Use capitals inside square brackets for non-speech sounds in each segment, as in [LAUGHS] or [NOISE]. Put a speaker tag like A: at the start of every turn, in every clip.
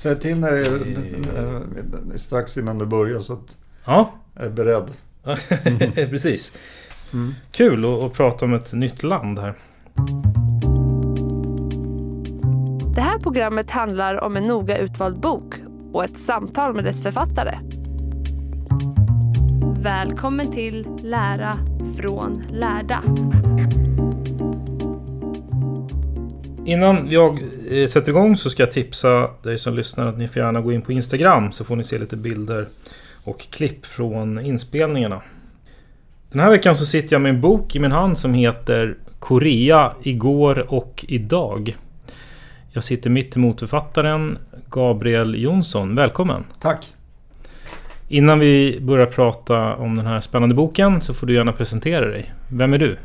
A: Säg till när eh, strax innan du börjar så att
B: Ja,
A: jag är beredd. [LAUGHS]
B: precis. Kul att, att prata om ett nytt land här.
C: Det här programmet handlar om en noga utvald bok och ett samtal med dess författare. Välkommen till Lära från lärda.
B: Innan jag eh, sätter igång så ska jag tipsa dig som lyssnar att ni får gärna gå in på Instagram så får ni se lite bilder och klipp från inspelningarna. Den här veckan så sitter jag med en bok i min hand som heter Korea igår och idag. Jag sitter mitt emot författaren Gabriel Jonsson. Välkommen!
A: Tack.
B: Innan vi börjar prata om den här spännande boken så får du gärna presentera dig. Vem är du?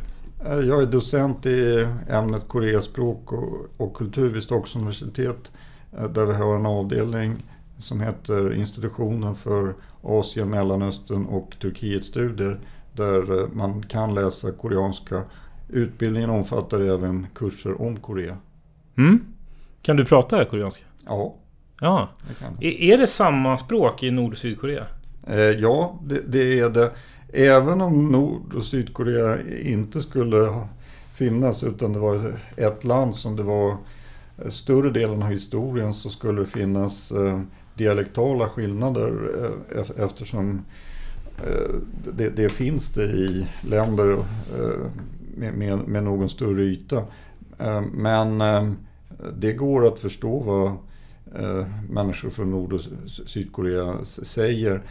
A: Eh, Jag är docent i ämnet Koreaspråk och, och kultur vid Stockholms universitet. eh, Där vi har en avdelning som heter Institutionen för Asien, Mellanöstern och Turkietstudier. Där eh, man kan läsa koreanska. Utbildningen omfattar även kurser om Korea.
B: Mm? Kan du prata koreanska?
A: Ja,
B: Ja. är det samma språk i Nord och Sydkorea?
A: Eh, ja, det, det är det. Även om Nord och Sydkorea inte skulle finnas utan det var ett land som det var eh, större delen av historien så skulle det finnas eh, dialektala skillnader eh, eftersom det, det finns det i länder med, med, med någon större yta. Men det går att förstå vad människor från Nord och Sydkorea säger.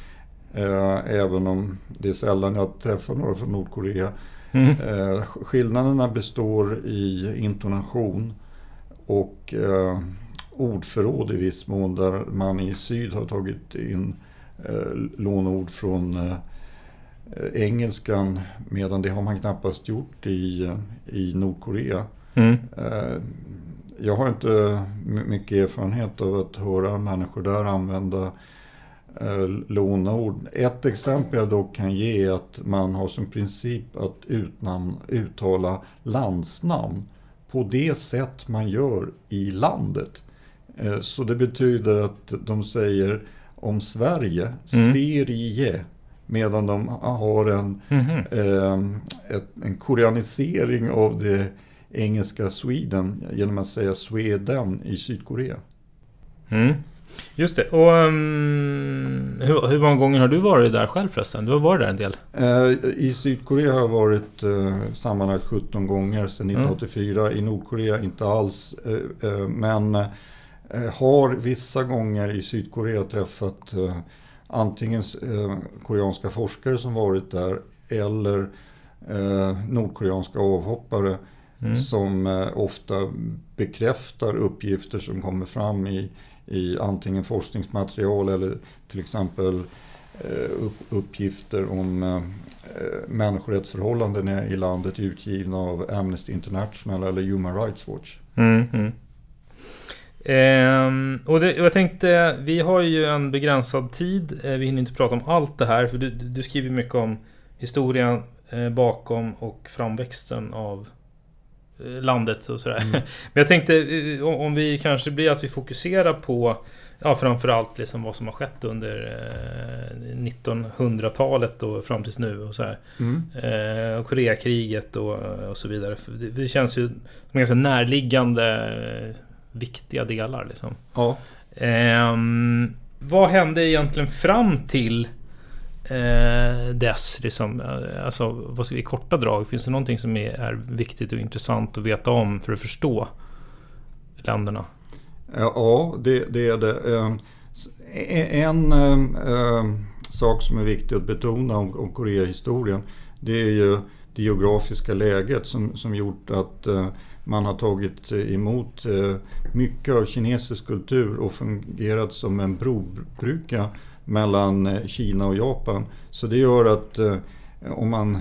A: Eh, även om det är sällan jag träffar några från Nordkorea.
B: Mm.
A: Eh, sk- skillnaderna består i intonation och eh, ordförråd i viss mån där man i syd har tagit in lånord från engelskan medan det har man knappast gjort i, i Nordkorea.
B: Mm.
A: Jag har inte my- mycket erfarenhet av att höra människor där använda lånord. Ett exempel jag dock kan ge är att man har som princip att utnamn, uttala landsnamn på det sätt man gör i landet. Eh, Så det betyder att de säger om Sverige, Sverige, medan de har en eh, ett, en koreanisering av det engelska Sweden genom att säga Sweden i Sydkorea.
B: Mm. Just det. Och ehm, hur, hur många gånger har du varit där själv förresten? Du har varit där en del.
A: Eh, I Sydkorea har jag varit eh, sammanlagt 17 gånger sedan 1984. I Nordkorea inte alls. Eh, eh, men eh, har vissa gånger i Sydkorea träffat eh, antingen koreanska forskare som varit där eller nordkoreanska avhoppare som eh, ofta bekräftar uppgifter som kommer fram i, i antingen forskningsmaterial eller till exempel eh, uppgifter om eh, människorättsförhållanden i landet utgivna av Amnesty International eller Human Rights Watch.
B: Mm, mm. Ehm, och, det, jag tänkte, vi har ju en begränsad tid. Eh, vi hinner inte prata om allt det här. För du, du skriver mycket om historien eh, bakom och framväxten av landet och sådär. Mm. [LAUGHS] Men jag tänkte eh, om vi kanske blir att vi fokuserar på Ja framförallt liksom vad som har skett under eh, 1900-talet och fram tills nu och så här. Mm. Eh, Koreakriget och, och så vidare. Det, känns ju som ganska närliggande eh, viktiga delar liksom.
A: Ja.
B: Eh, vad hände egentligen fram till eh, dess? Liksom, eh, alltså, vad ska i korta drag, finns det någonting som är, är viktigt och intressant att veta om för att förstå länderna?
A: Ja, det, det är det. Eh, e-, e-, en äh, sak som är viktig att betona om, om Koreahistorien det är ju det geografiska läget som, som gjort att äh, man har tagit emot äh, mycket av kinesisk kultur och fungerat som en brobrygga mellan Kina och Japan. Så det gör att om man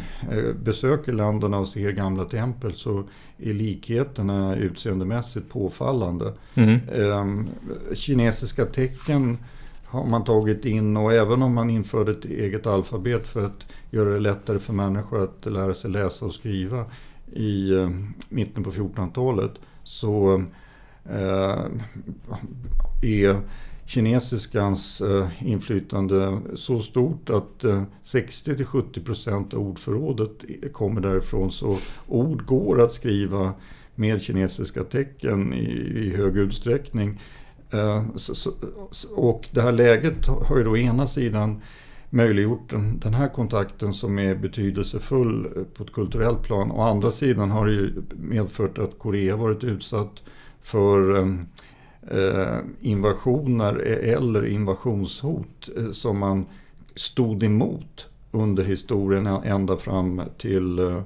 A: besöker länderna och ser gamla tempel så är likheterna utseendemässigt påfallande. Mm. Eh, kinesiska tecken har man tagit in och även om man införde ett eget alfabet för att göra det lättare för människor att lära sig läsa och skriva i eh, mitten på 1400-talet så eh, är kinesiskans eh, inflytande så stort att eh, 60-70% av ordförrådet kommer därifrån. Så ord går att skriva med kinesiska tecken i, i hög utsträckning. Eh, och det här läget har ju då ena sidan möjliggjort den, den här kontakten som är betydelsefull på ett kulturellt plan. Å andra sidan har det ju medfört att Korea varit utsatt för invasioner eller invasionshot eh, som man stod emot under historien ända fram till eh,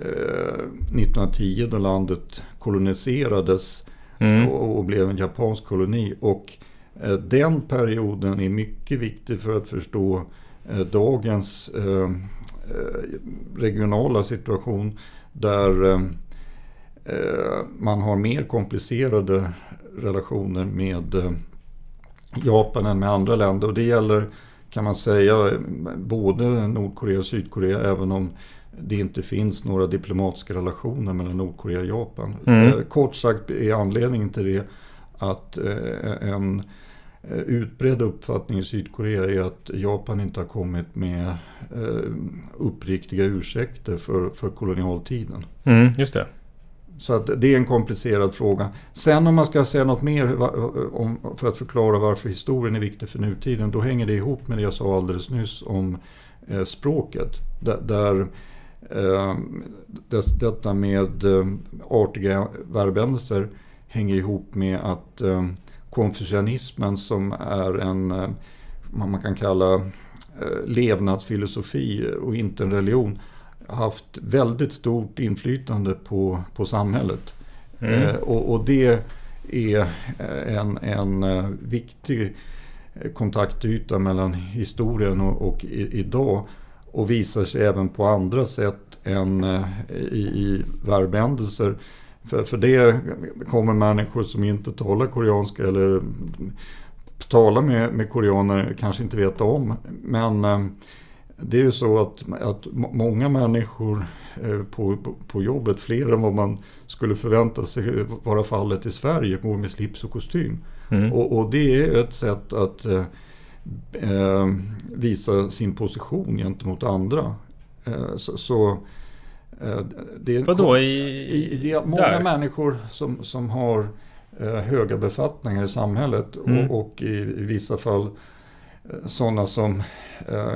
A: 1910 eh, då landet koloniserades mm. och, blev en japansk koloni. Och eh, den perioden är mycket viktig för att förstå eh, dagens regionala situation där man har mer komplicerade relationer med eh, Japan än med andra länder. Och det gäller kan man säga både Nordkorea och Sydkorea även om det inte finns några diplomatiska relationer mellan Nordkorea och Japan. Mm. Eh, kort sagt är anledningen till det att eh, en utbredd uppfattning i Sydkorea är att Japan inte har kommit med uppriktiga ursäkter för, för kolonialtiden.
B: Mm, just det.
A: Så att det är en komplicerad fråga. Sen om man ska säga något mer för att förklara varför historien är viktig för nutiden, då hänger det ihop med det jag sa alldeles nyss om eh, språket. Där, eh, detta med eh, artiga verbändelser hänger ihop med att konfucianismen som är en, vad man kan kalla levnadsfilosofi och inte en religion, haft väldigt stort inflytande på, på samhället. Mm. Eh, och, och, det är en, en uh, viktig kontaktyta mellan historien och, och i, idag. Och visar sig även på andra sätt än uh, i, i verbändelser. För, för det kommer människor som inte talar koreanska eller talar med, med koreaner kanske inte veta om. Men det är ju så att, att många människor eh, på, på jobbet, fler än vad man skulle förvänta sig vara fallet i Sverige, går med slips och kostym. Mm. Och, och, det är ett sätt att eh, eh visa sin position gentemot andra. Eh, så, så
B: eh, det är, Vadå? I,
A: i, det är många där? människor som, som har höga befattningar i samhället mm. och, och i, i, vissa fall sådana som eh,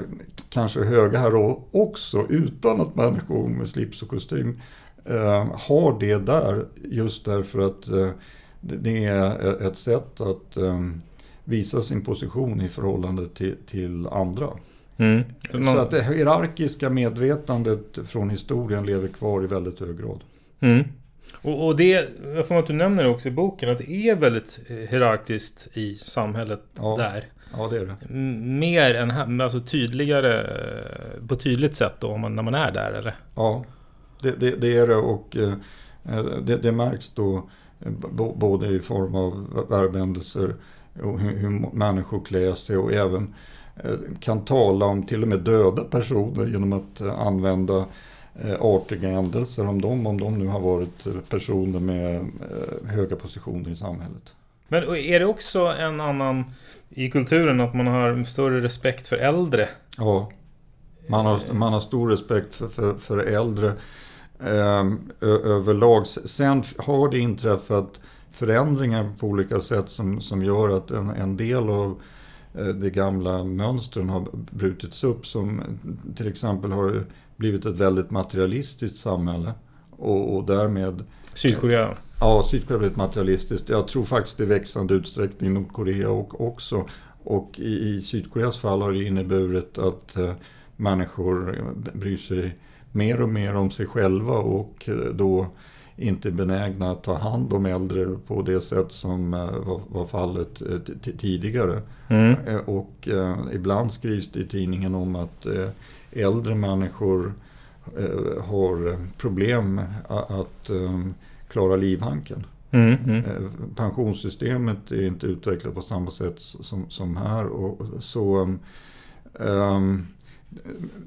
A: kanske är höga här också utan att människor med slips och kostym eh, har det där just därför att eh, det är ett sätt att eh, visa sin position i förhållande till, till andra. Mm. Så att det hierarkiska medvetandet från historien lever kvar i väldigt hög grad.
B: Mm. Och, och det, jag får att du nämner också i boken, att det är väldigt hierarkiskt i samhället ja. där.
A: Ja, det är det.
B: Mer än alltså tydligare, på tydligt sätt då, man, när man är där eller?
A: Ja, det, det, det är det och eh, det, det, märks då Både i form av verbändelser och hur, hur människor klär sig och även kan tala om till och med döda personer genom att använda artiga händelser om dem, om de nu har varit personer med höga positioner i samhället.
B: Men är det också en annan i kulturen att man har större respekt för äldre?
A: Ja, man har, man har stor respekt för, för, för äldre eh, överlag. Sen har det inträffat förändringar på olika sätt som, som gör att en, en del av eh, de gamla mönstren har brutits upp. Som till exempel har blivit ett väldigt materialistiskt samhälle. Och, och därmed...
B: Sydkorea?
A: Ja, Sydkorea har blivit materialistiskt. Jag tror faktiskt i växande utsträckning Nordkorea och också. Och i, i Sydkoreas fall har det inneburit att eh, människor bryr sig mer och mer om sig själva och eh, då inte benägna att ta hand om äldre på det sätt som eh, var, fallet eh, tidigare. Mm. Och eh, ibland skrivs det i tidningen om att eh, äldre människor eh, har problem att klara livhanken. Mm, mm. Pensionssystemet är inte utvecklat på samma sätt som, som här. Och så um,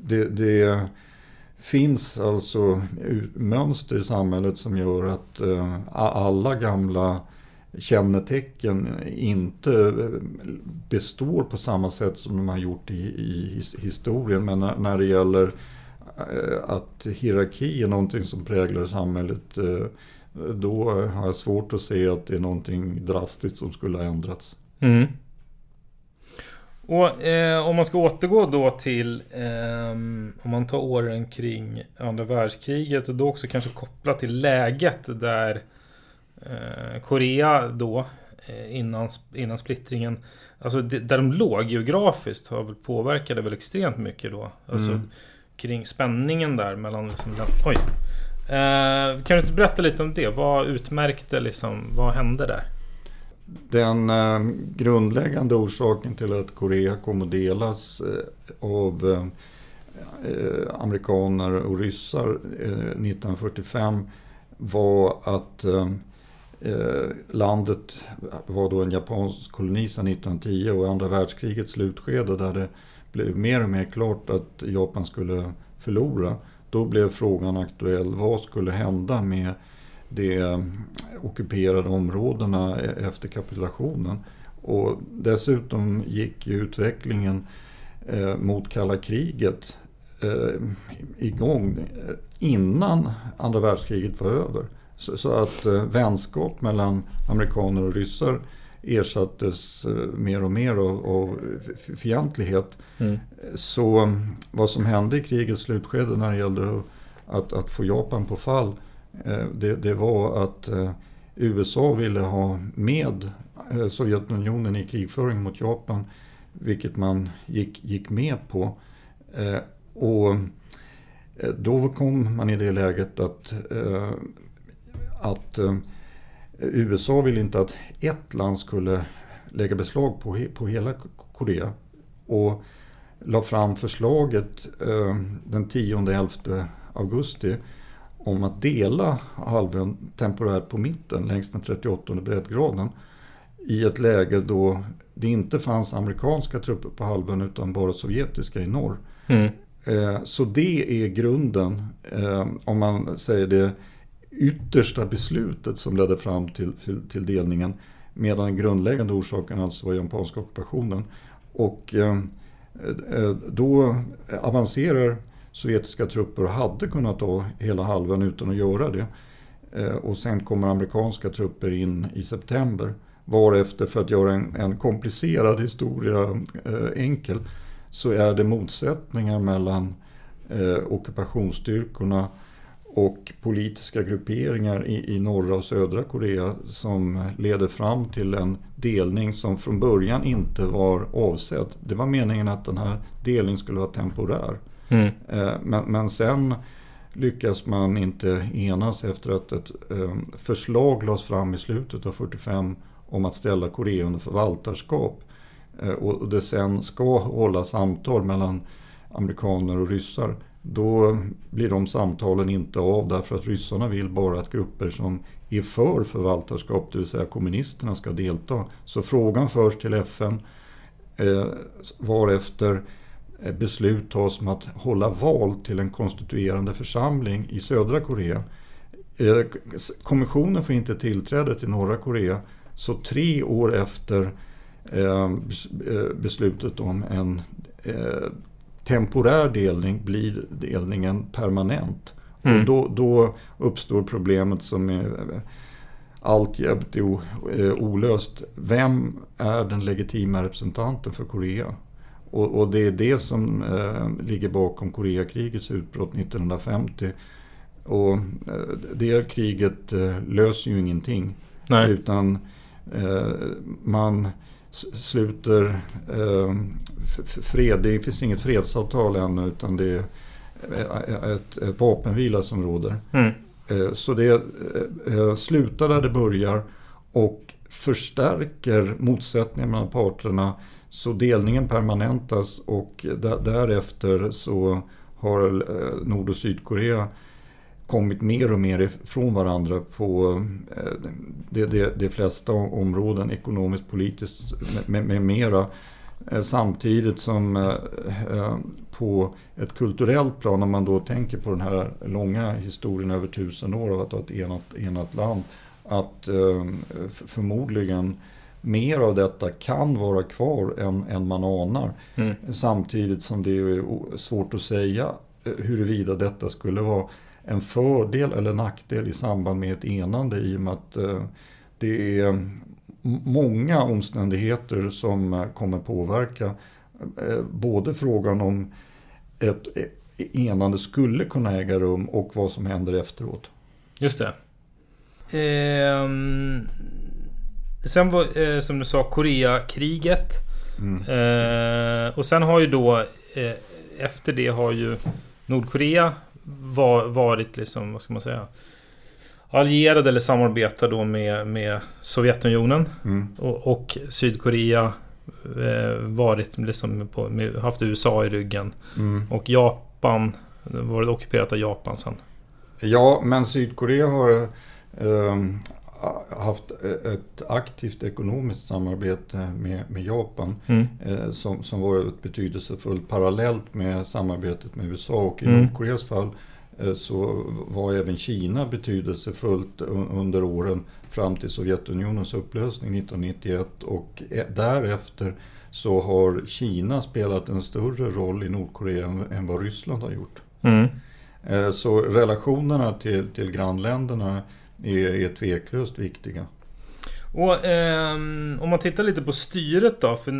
A: det, det, finns alltså mönster i samhället som gör att uh, alla gamla kännetecken inte består på samma sätt som de har gjort i, i historien. Men när, när det gäller att hierarki är någonting som präglar samhället då har jag svårt att se att det är någonting drastiskt som skulle ha ändrats. Mm.
B: Och eh, om man ska återgå då till eh, om man tar åren kring andra världskriget och då också kanske kopplat till läget där eh, Korea då eh, innan, innan splittringen Alltså där de låg geografiskt har väl påverkade väl extremt mycket då. Alltså mm. kring spänningen där mellan liksom, Oj! Eh, kan du inte berätta lite om det? Vad utmärkte liksom, vad hände där?
A: Den eh, grundläggande orsaken till att Korea kom att delas eh, av eh, eh amerikaner och ryssar eh, 1945 var att eh, eh, landet var då en japansk koloni sedan 1910 och andra världskrigets slutskede där det blev mer och mer klart att Japan skulle förlora. Då blev frågan aktuell, vad skulle hända med de ockuperade områdena e-, efter kapitulationen? Och dessutom gick ju utvecklingen eh, mot kalla kriget eh, igång e, innan andra världskriget var över. Så, så att eh, vänskap mellan amerikaner och ryssar ersattes eh, mer och mer av, av fientlighet. Mm. Så vad som hände i krigets slutskede när det gällde att, att få Japan på fall, eh, det, det var att eh, USA ville ha med Sovjetunionen i krigföring mot Japan, vilket man gick, gick med på. Och då kom man i det läget att, att USA ville inte att ett land skulle lägga beslag på, på hela Korea. Och la fram förslaget eh, den 10-11 augusti om att dela halvön temporärt på mitten längs den 38 breddgraden i ett läge då det inte fanns amerikanska trupper på halvön utan bara sovjetiska i norr. Mm. Eh, så det är grunden, eh, om man säger det yttersta beslutet som ledde fram till, till, till delningen. Medan den grundläggande orsaken alltså var japanska ockupationen. Och eh, eh, då avancerar sovjetiska trupper och hade kunnat ta hela halvön utan att göra det. Eh, och sen kommer amerikanska trupper in i september. Varefter, för att göra en, en komplicerad historia eh, enkel, så är det motsättningar mellan eh, ockupationsstyrkorna och politiska grupperingar i, i norra och södra Korea som leder fram till en delning som från början inte var avsedd. Det var meningen att den här delningen skulle vara temporär. Mm. Eh, men, men sen lyckas man inte enas efter att ett eh, förslag lades fram i slutet av 45 om att ställa Korea under förvaltarskap. Eh, och det sen ska hålla samtal mellan amerikaner och ryssar då blir de samtalen inte av därför att ryssarna vill bara att grupper som är för förvaltarskap, det vill säga kommunisterna, ska delta. Så frågan förs till FN eh, varefter eh, beslut tas om att hålla val till en konstituerande församling i södra Korea. Eh, kommissionen får inte tillträde till norra Korea så tre år efter eh, eh beslutet om en eh, temporär delning blir delningen permanent. Mm. Och då, då, uppstår problemet som är alltjämt olöst. Vem är den legitima representanten för Korea? Och, och det är det som eh, ligger bakom Koreakrigets utbrott 1950. Och eh, det kriget eh, löser ju ingenting. Nej. Utan eh, man sluter eh, fred. Det finns inget fredsavtal ännu utan det är ett, ett vapenvila som råder. Mm. Eh, så det eh, slutar där det börjar och förstärker motsättningar mellan parterna. Så delningen permanentas och därefter så har eh, Nord och Sydkorea kommit mer och mer ifrån varandra på de, de, de flesta områden, ekonomiskt, politiskt med, med mera. Samtidigt som på ett kulturellt plan, om man då tänker på den här långa historien över tusen år av att ha ett enat, enat land, att eh, förmodligen mer av detta kan vara kvar än, än man anar. Mm. Samtidigt som det är svårt att säga eh, huruvida detta skulle vara en fördel eller nackdel i samband med ett enande i och med att eh, det är många omständigheter som eh, kommer påverka eh, både frågan om ett enande skulle kunna äga rum och vad som händer efteråt.
B: Just det. Ehm, sen var, eh, som du sa, Koreakriget. Mm. Eh, och sen har ju då eh, efter det har ju Nordkorea var, varit liksom, vad ska man säga? Allierade eller samarbetar då med, med Sovjetunionen. Mm. Och, och, Sydkorea eh, varit liksom på, med, haft USA i ryggen. Mm. Och Japan, varit ockuperat av Japan sen.
A: Ja, men Sydkorea har eh, haft ett aktivt ekonomiskt samarbete med, med Japan mm. eh, som, som varit betydelsefullt parallellt med samarbetet med USA och i mm. Nordkoreas fall eh, så var även Kina betydelsefullt under åren fram till Sovjetunionens upplösning 1991 och e- därefter så har Kina spelat en större roll i Nordkorea än vad Ryssland har gjort. Mm. Eh, så relationerna till, till grannländerna är, är tveklöst viktiga.
B: Och eh, Om man tittar lite på styret då. För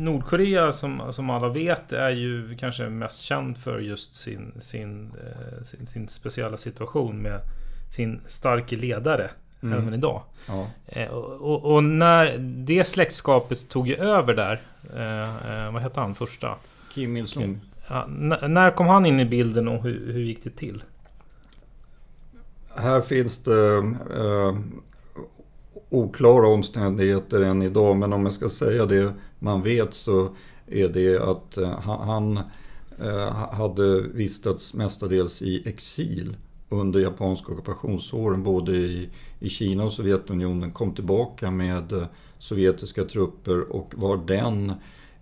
B: Nordkorea som, som alla vet är ju kanske mest känd för just sin, sin, eh, sin, sin speciella situation med sin starke ledare mm. även idag. Ja. Eh, och, och, när det släktskapet tog över där, eh, eh, vad hette han första?
A: Kim Il-Sung.
B: Ja, när kom han in i bilden och hur, hur gick det till?
A: Här finns det eh, oklara omständigheter än idag, men om jag ska säga det man vet så är det att eh, han eh, hade vistats mestadels i exil under japanska ockupationsåren både i, i Kina och Sovjetunionen kom tillbaka med eh, sovjetiska trupper och var den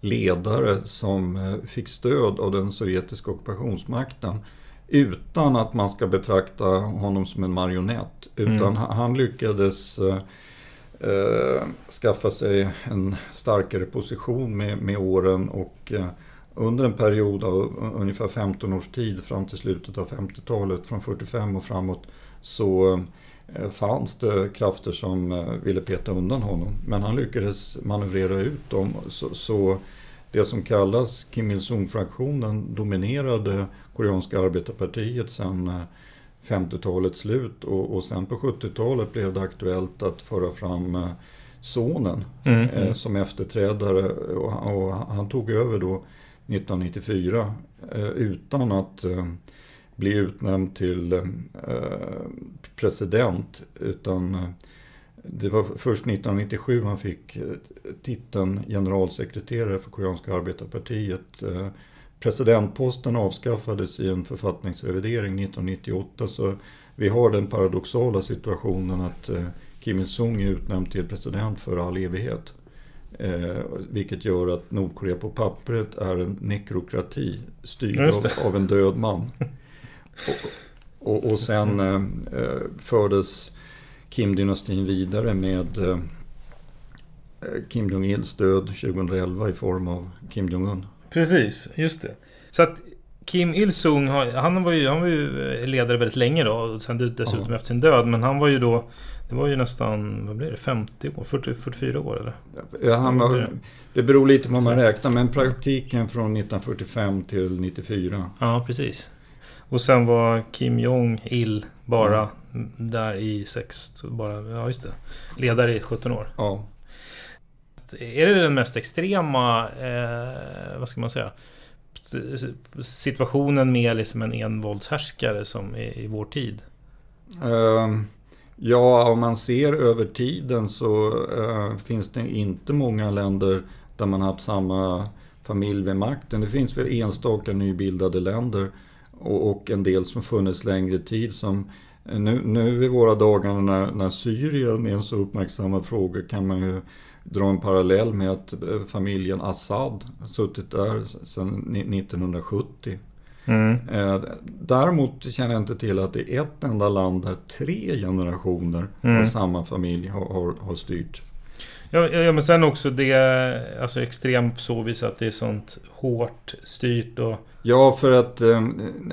A: ledare som eh, fick stöd av den sovjetiska ockupationsmakten utan att man ska betrakta honom som en marionett. Utan mm. han lyckades eh, eh, skaffa sig en starkare position med, med åren och eh, under en period av ungefär 15 års tid fram till slutet av 50-talet, från 45 och framåt, så eh, fanns det krafter som eh, ville peta undan honom. Men han lyckades manövrera ut dem. Så, så det som kallas Kim Il-Sung-fraktionen dominerade koreanska arbetarpartiet sedan 50-talets eh, slut och, och sen på 70-talet blev det aktuellt att föra fram sonen mm, mm. som efterträdare och, och han tog över då 1994 eh, utan att eh, bli utnämnd till eh, president. Utan det var först 1997 han fick titeln generalsekreterare för Koreanska arbetarpartiet presidentposten avskaffades i en författningsrevidering 1998 så vi har den paradoxala situationen att eh, Kim Il-Sung är utnämnd till president för all evighet. Eh, vilket gör att Nordkorea på pappret är en nekrokrati styrd av, av, en död man. [LAUGHS] och, och, och, sen eh, eh, fördes Kim-dynastin vidare med eh, Kim Jong-Ils död 2011 i form av Kim Jong-Un.
B: Precis, just det. Så att Kim Il-Sung, han var, ju, han var ju ledare väldigt länge då. Och sen dessutom ja. efter sin död. Men han var ju då... Det var ju nästan, vad blir det, 50 år? 40, 44 år eller?
A: Ja, han var, det beror lite på hur man räknar. Men praktiken från 1945 till 94.
B: Ja, precis. Och sen var Kim Jong-Il bara mm. där i sex... Bara, ja, just det. Ledare i 17 år.
A: Ja.
B: Är det den mest extrema, eh, vad ska man säga? situationen med liksom en envåldshärskare som är i vår tid?
A: Uh, ja, om man ser över tiden så uh, finns det inte många länder där man haft samma familj vid makten. Det finns väl enstaka nybildade länder och, och en del som funnits längre tid som eh, nu, nu i våra dagar när, när Syrien är en så uppmärksammad fråga kan man ju dra en parallell med att eh, familjen Assad suttit där sedan 1970. Mm. Eh, däremot känner jag inte till att det är ett enda land där tre generationer mm. av samma familj har, har, har styrt.
B: Ja, ja, men sen också det alltså extremt på så vis att det är sånt hårt styrt och...
A: Ja, för att eh,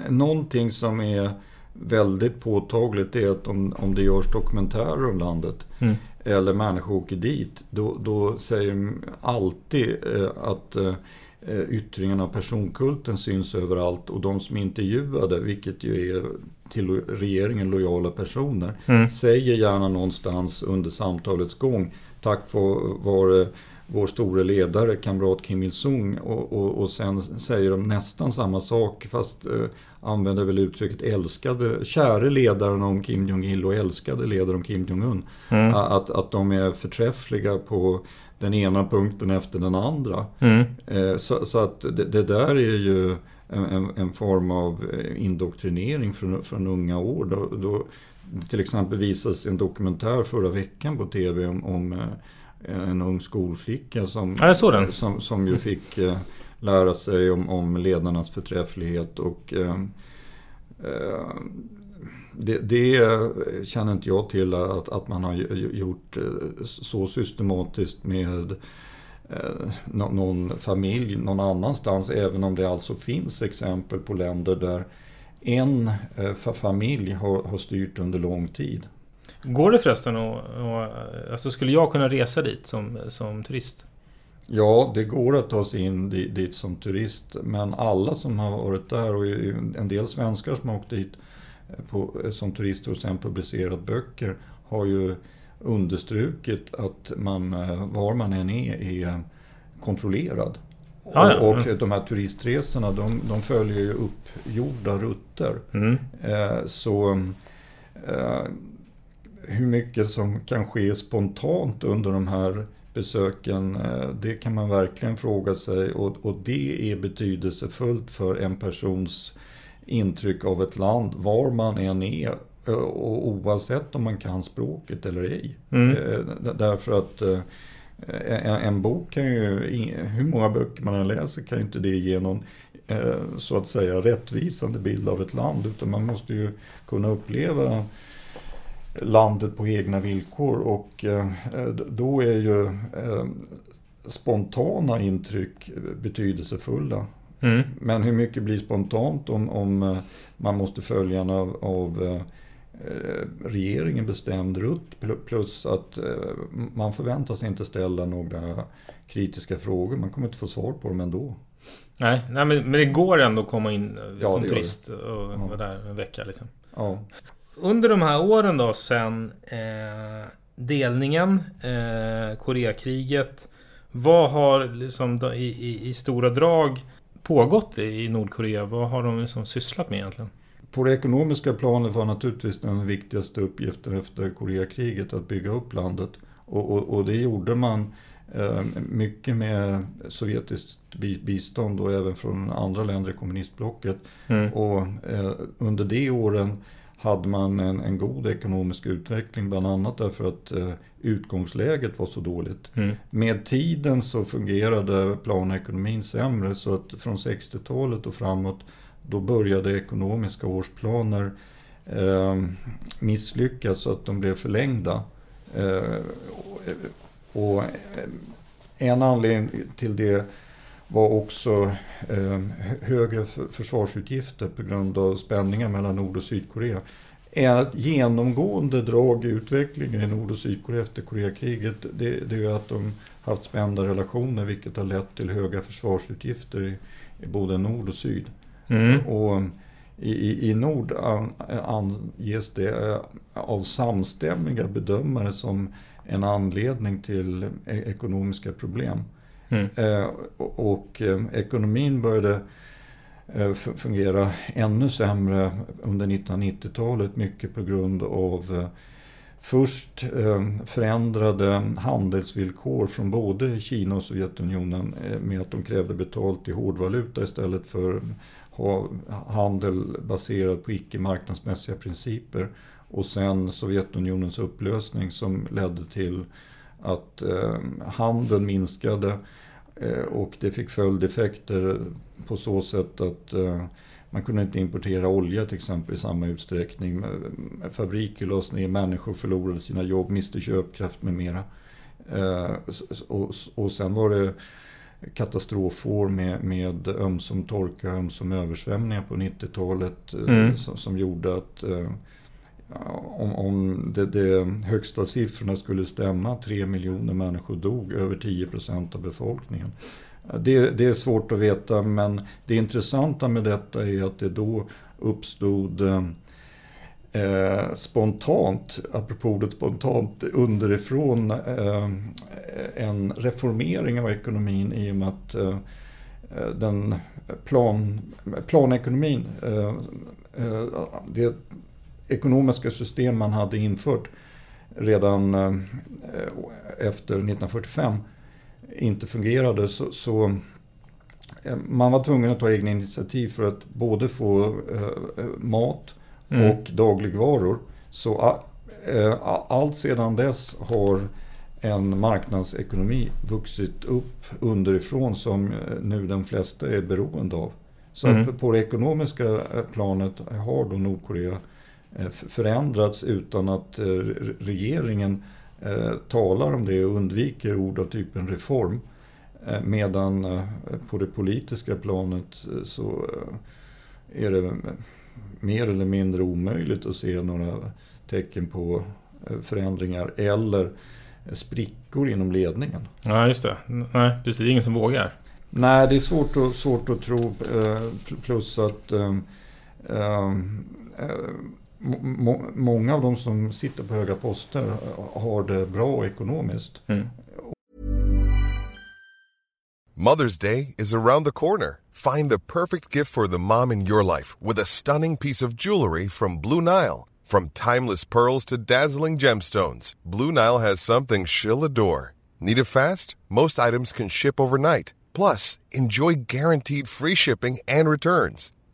A: någonting som är väldigt påtagligt är att om, om det görs dokumentärer om landet mm eller människor åker dit, då, då säger de alltid eh, att eh, yttringen av personkulten syns överallt och de som är intervjuade, vilket ju är till regeringen lojala personer, mm. säger gärna någonstans under samtalets gång tack vare vår store ledare, kamrat Kim Il-Sung och, och, och sen säger de nästan samma sak fast eh, använder väl uttrycket älskade, käre ledaren om Kim Jong-Il och älskade ledaren om Kim Jong-Un. Mm. Att, att de är förträffliga på den ena punkten efter den andra. Mm. Eh, så, så, att det, det, där är ju en, en, form av eh, indoktrinering från, från unga år. Då, då, till exempel visades en dokumentär förra veckan på tv om, om eh, en ung skolflicka som,
B: ja,
A: som, som ju fick eh, lära sig om, om ledarnas förträfflighet. Och, eh, eh, det, det, känner inte jag till att, att man har gjort eh, så systematiskt med eh, någon familj någon annanstans. Även om det alltså finns exempel på länder där en familj har, har styrt under lång tid.
B: Går det förresten att... Alltså skulle jag kunna resa dit som, som turist?
A: Ja, det går att ta sig in dit, som turist. Men alla som har varit där och en del svenskar som har åkt dit eh, på, eh, som turister och sen publicerat böcker har ju understrukit att man, eh, var man än är, är kontrollerad. Ah, ja. och, och de här turistresorna de, de följer ju uppgjorda rutter. Mm. Eh, så eh, hur mycket som kan ske spontant under de här besöken, eh, det kan man verkligen fråga sig och, och det är betydelsefullt för en persons intryck av ett land, var man än är eh, och oavsett om man kan språket eller ej. Mm. Eh, därför att en bok kan ju, hur många böcker man än läser kan ju inte det ge någon så att säga rättvisande bild av ett land utan man måste ju kunna uppleva landet på egna villkor och eh, då är ju eh, spontana intryck betydelsefulla. Mm. Men hur mycket blir spontant om, om eh, man måste följa en av, av regeringen bestämd rutt plus att man förväntas inte ställa några kritiska frågor. Man kommer inte få svar på dem ändå.
B: Nej, nej men, men det går ändå att komma in ja, som turist och vara där en vecka liksom.
A: Ja
B: under de här åren då sen eh, delningen, eh, Koreakriget. Vad har liksom i, i, i, stora drag pågått i Nordkorea? Vad har de liksom sysslat med egentligen?
A: På det ekonomiska planet var naturligtvis den viktigaste uppgiften efter Koreakriget att bygga upp landet. Och, och, och det gjorde man eh, mycket med sovjetiskt bistånd och även från andra länder i kommunistblocket. Mm. Och eh, under de åren hade man en, en, god ekonomisk utveckling bland annat därför att eh, utgångsläget var så dåligt. Mm. Med tiden så fungerade planekonomin sämre så att från 60-talet och framåt då började ekonomiska årsplaner eh, misslyckas så att de blev förlängda. Eh, och en anledning till det var också eh, högre försvarsutgifter på grund av spänningar mellan Nord och Sydkorea. Ett genomgående drag i utvecklingen i Nord och Sydkorea efter Koreakriget det, det är att de haft spända relationer vilket har lett till höga försvarsutgifter i, i både nord och syd. Mm. Och i, i nord an, anges det eh, av samstämmiga bedömare som en anledning till e-, ekonomiska problem. Mm. Eh, och, och eh, ekonomin började eh, fungera ännu sämre under 1990-talet. Mycket på grund av eh, först eh, förändrade handelsvillkor från både Kina och Sovjetunionen eh, med att de krävde betalt i hårdvaluta istället för ha handel baserad på icke marknadsmässiga principer. Och sen Sovjetunionens upplösning som ledde till att eh, handeln minskade eh, och det fick följdeffekter på så sätt att eh, man kunde inte importera olja till exempel i samma utsträckning. Fabriker lades ner, människor förlorade sina jobb, miste köpkraft med mera. Eh, och, sen var det katastrofår med, med ömsom torka, ömsom översvämningar på 90-talet eh, mm. som, som, gjorde att om, om de, de högsta siffrorna skulle stämma, 3 miljoner människor dog, över 10 procent av befolkningen. Det, det, är svårt att veta men det intressanta med detta är att det då uppstod eh, spontant, apropå ordet spontant, underifrån eh, en reformering av ekonomin i och med att eh, den plan, planekonomin, eh, eh, det ekonomiska system man hade infört redan eh, efter 1945 inte fungerade så, så eh, man var tvungen att ta egna initiativ för att både få eh, mat mm. och dagligvaror. Så allt sedan dess har en marknadsekonomi vuxit upp underifrån som nu de flesta är beroende av. Så mm. på det ekonomiska planet har då Nordkorea förändrats utan att eh, regeringen eh, talar om det och undviker ord av typen reform. Medan på det politiska planet så är det mer eller mindre omöjligt att se några tecken på förändringar eller sprickor inom ledningen.
B: Ja, just det. Nej, precis. Ingen som vågar.
A: Nej, det är svårt att, svårt att tro. Plus att många av de som sitter på höga poster har det bra ekonomiskt. Mm.
D: Mother's Day is around the corner. Find the perfect gift for the mom in your life with a stunning piece of jewelry from Blue Nile. From timeless pearls to dazzling gemstones, Blue Nile has something she'll adore. Need it fast? Most items can ship overnight. Plus, enjoy guaranteed free shipping and returns.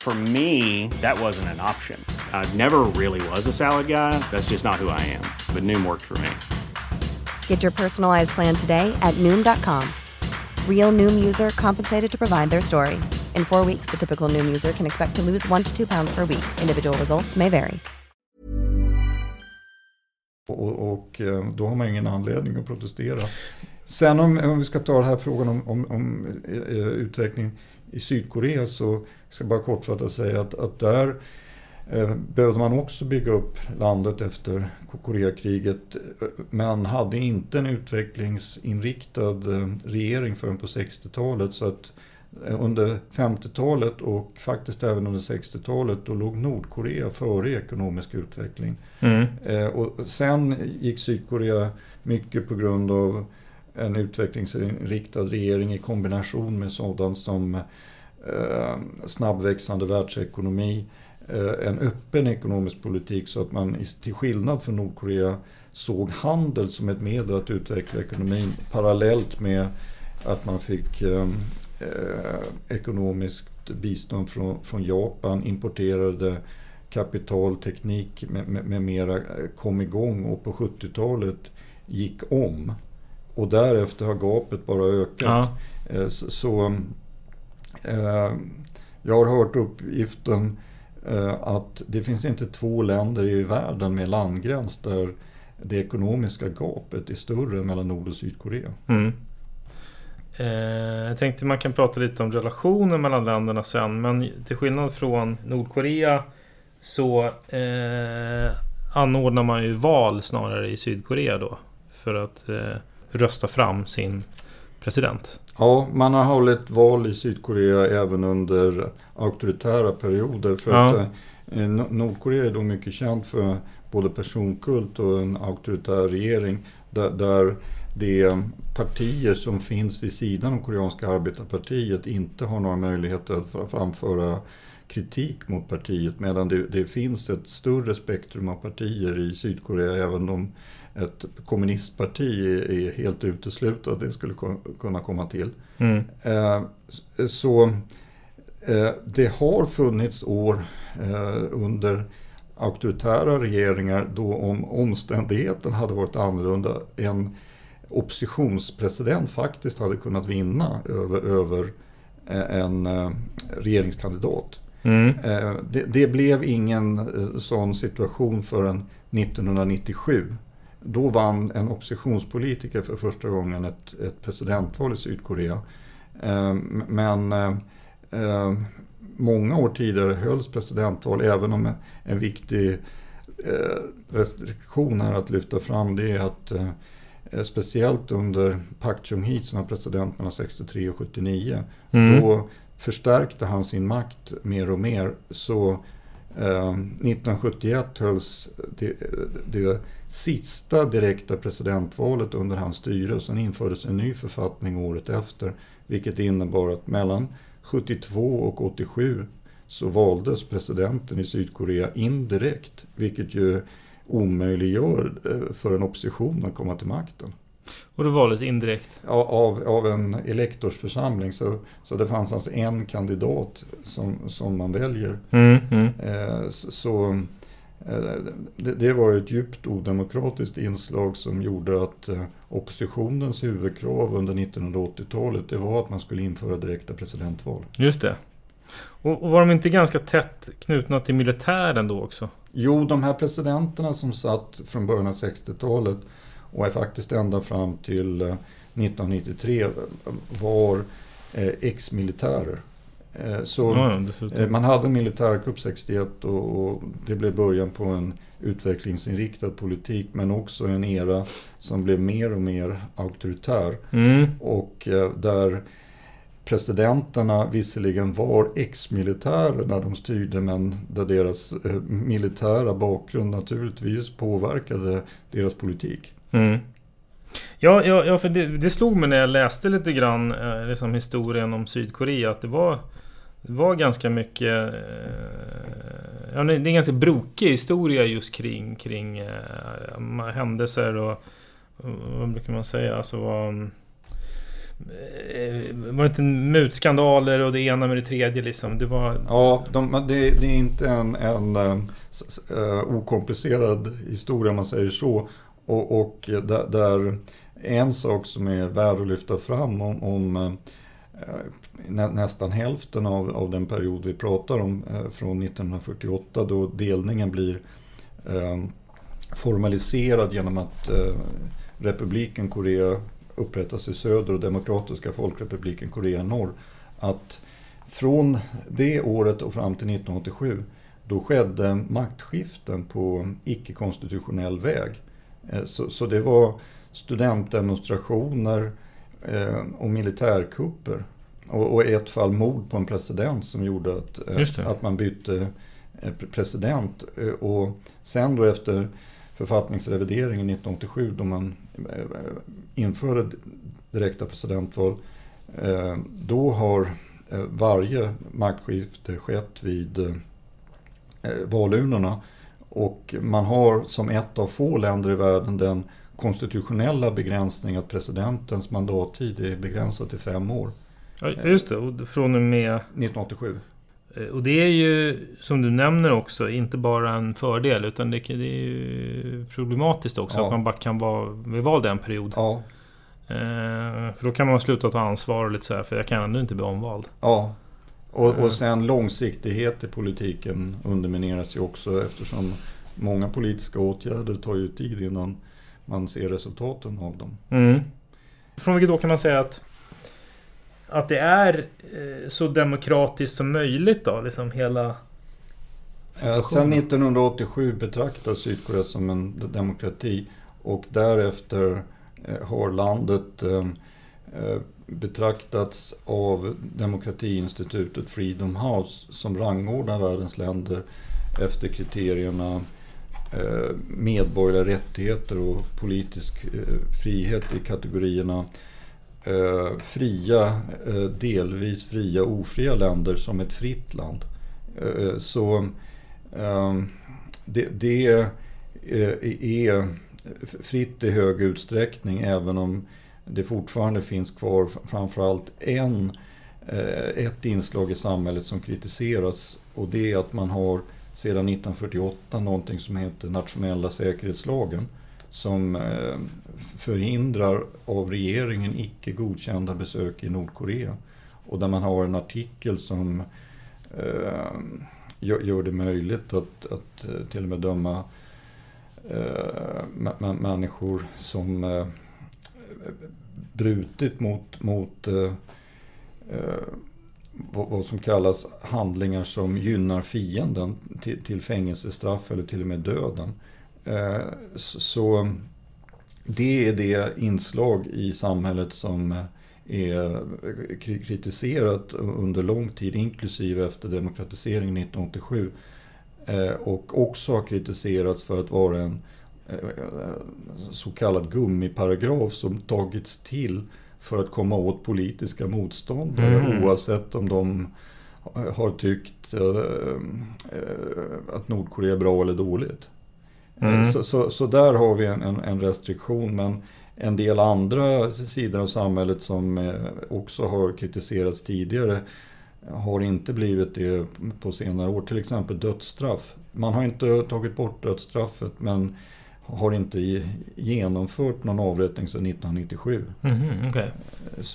E: For me, that wasn't an option. I never really was a salad guy. That's just not who I am. But Noom worked for me.
F: Get your personalized plan today at Noom.com. Real Noom user compensated to provide their story. In four weeks, the typical Noom user can expect to lose one to two pounds per week. Individual results may vary.
A: Och, och eh, då har man ingen anledning att protestera. Sen om, om vi ska ta den här frågan om, om, om uh, utveckling i Sydkorea så ska jag bara kortfattat säga att, att där uh, behövde man också bygga upp landet efter Koreakriget men hade inte en utvecklingsinriktad regering förrän på 60-talet. Så att under 50-talet och faktiskt även under 60-talet då låg Nordkorea före i ekonomisk utveckling. Mm. Eh, och sen gick Sydkorea mycket på grund av en utvecklingsinriktad regering i kombination med sådant som eh, snabbväxande världsekonomi, eh, en öppen ekonomisk politik så att man till skillnad från Nordkorea såg handel som ett medel att utveckla ekonomin parallellt med att man fick eh, eh ekonomiskt bistånd från, från Japan, importerade kapital, teknik med, med, med mera eh, kom igång och på 70-talet gick om. Och därefter har gapet bara ökat. Ja. Eh, så, eh, jag har hört uppgiften eh, att det finns inte två länder i världen med landgräns där det ekonomiska gapet är större mellan Nord och Sydkorea. Mm.
B: Eh, jag tänkte man kan prata lite om relationen mellan länderna sen. Men till skillnad från Nordkorea så eh, anordnar man ju val snarare i Sydkorea då. För att eh, rösta fram sin president.
A: Ja, man har hållit val i Sydkorea även under auktoritära perioder. För ja. att eh, Nordkorea är då mycket känt för både personkult och en auktoritär regering. Där, där de partier som finns vid sidan av koreanska arbetarpartiet inte har några möjligheter att framföra kritik mot partiet medan det, det, finns ett större spektrum av partier i Sydkorea även om ett kommunistparti är, helt uteslutet att det skulle kunna komma till. Mm. Eh, så eh, det har funnits år eh, under auktoritära regeringar då om omständigheten hade varit annorlunda än oppositionspresident faktiskt hade kunnat vinna över, över en regeringskandidat. Mm. Det, det, blev ingen sån situation förrän 1997. Då vann en oppositionspolitiker för första gången ett, ett presidentval i Sydkorea. Men många år tidigare hölls presidentval, även om en viktig restriktion är att lyfta fram det är att Eh, speciellt under Park Chung-hee som var president mellan 63 och 79. Mm. Då förstärkte han sin makt mer och mer. Så eh, 1971 hölls det, det, sista direkta presidentvalet under hans styre. Sen infördes en ny författning året efter. Vilket innebar att mellan 72 och 87 så valdes presidenten i Sydkorea indirekt. Vilket ju omöjliggör eh, för en opposition att komma till makten.
B: Och det valdes indirekt?
A: Ja, av, av en elektorsförsamling. Så, så det fanns alltså en kandidat som, som man väljer. Mm, mm. Eh, så eh, det, det, var ett djupt odemokratiskt inslag som gjorde att eh, oppositionens huvudkrav under 1980-talet det var att man skulle införa direkta presidentval.
B: Just det. Och, och var de inte ganska tätt knutna till militären då också?
A: Jo, de här presidenterna som satt från början av 60-talet och är faktiskt ända fram till 1993 eh, var eh, ex-militärer. Eh, så ja, man hade en militärkupp 61 och, det blev början på en utvecklingsinriktad politik men också en era som blev mer och mer auktoritär. Mm. Och där presidenterna visserligen var ex-militärer när de styrde men där deras militära bakgrund naturligtvis påverkade deras politik. Mm.
B: Ja, ja, ja, för det, det, slog mig när jag läste lite grann eh, liksom historien om Sydkorea att det var, det var ganska mycket... Eh, ja, det är en ganska brokig historia just kring, kring eh, händelser och vad brukar man säga? Alltså, vad, Eh, var det inte mutskandaler och det ena med det tredje liksom? Det var...
A: Ja, de, det, det, är inte en, en okomplicerad historia om man säger så. Och, och där, där, en sak som är värd att lyfta fram om, om eh, nä, nästan hälften av, av den period vi pratar om eh, från 1948 då delningen blir eh, formaliserad genom att republiken Korea upprättas i söder och Demokratiska folkrepubliken Korea i norr. Att från det året och fram till 1987 då skedde maktskiften på icke-konstitutionell väg. Eh, så, så, det var studentdemonstrationer eh, och militärkupper. Och, i ett fall mord på en president som gjorde att, eh, att man bytte president. Och sen då efter författningsrevideringen 1987 då man införde direkta presidentval. Då har varje maktskifte skett vid valurnorna. Och man har som ett av få länder i världen den konstitutionella begränsning att presidentens mandattid är begränsad till fem år.
B: Ja, just det, och från och med...
A: 1987.
B: Eh, och det är ju, som du nämner också, inte bara en fördel utan det, är ju problematiskt också ja. att man bara kan vara vid val en period.
A: Ja.
B: Eh, för då kan man sluta ta ansvar och lite så här, för jag kan ändå inte bli omvald.
A: Ja, och, och mm. sen långsiktighet i politiken undermineras ju också eftersom många politiska åtgärder tar ju tid innan man ser resultaten av dem.
B: Mm. Från vilket då kan man säga att att det är eh, så demokratiskt som möjligt då, liksom hela
A: Sen 1987 betraktas Sydkorea som en demokrati och därefter eh, har landet eh, betraktats av demokratiinstitutet Freedom House som rangordnar världens länder efter kriterierna eh, medborgerliga rättigheter och politisk eh, frihet i kategorierna eh, fria, delvis fria och ofria länder som ett fritt land. Så ehm, det, det är fritt i hög utsträckning även om det fortfarande finns kvar framförallt en, eh, ett inslag i samhället som kritiseras och det är att man har sedan 1948 någonting som heter nationella säkerhetslagen som eh, förhindrar av regeringen icke godkända besök i Nordkorea. Och där man har en artikel som eh, gör det möjligt att, att till och med döma människor som brutit mot, mot eh, eh vad som kallas handlingar som gynnar fienden till, till fängelsestraff eller till och med döden. Eh, så det är det inslag i samhället som är kritiserat under lång tid, inklusive efter demokratiseringen 1987. Eh, och också har kritiserats för att vara en så kallad gummiparagraf som tagits till för att komma åt politiska motståndare mm. oavsett om de har tyckt eh, eh, att Nordkorea är bra eller dåligt. Mm. Så, så, så, där har vi en, en, en, restriktion men en del andra sidor av samhället som eh, också har kritiserats tidigare har inte blivit det på senare år. Till exempel dödsstraff. Man har inte tagit bort dödsstraffet men har inte genomfört någon avrättning sedan 1997.
B: Mm, okay.